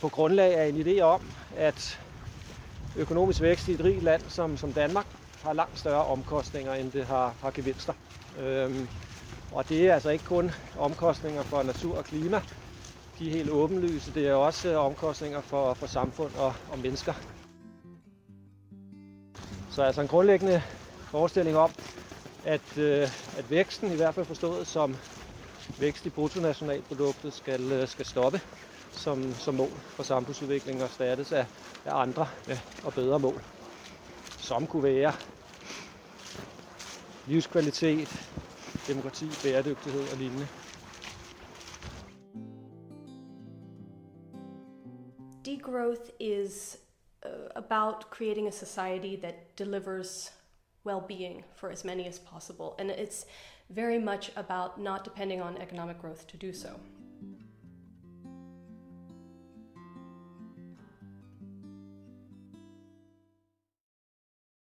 på grundlag af en idé om, at økonomisk vækst i et rigt land som, som Danmark har langt større omkostninger, end det har, har gevinster. Øhm, og det er altså ikke kun omkostninger for natur og klima. De er helt åbenlyse. Det er også øh, omkostninger for, for samfund og, og mennesker. Så altså en grundlæggende forestilling om, at, øh, at væksten, i hvert fald forstået som vækst i bruttonationalproduktet, skal, øh, skal stoppe som, som mål for samfundsudvikling og erstattes af, af andre ja, og bedre mål. Som kunne være livskvalitet, demokrati, bæredygtighed og lignende. Degrowth is uh, about creating a society that delivers well-being for as many as possible and it's very much about not depending on economic growth to do so.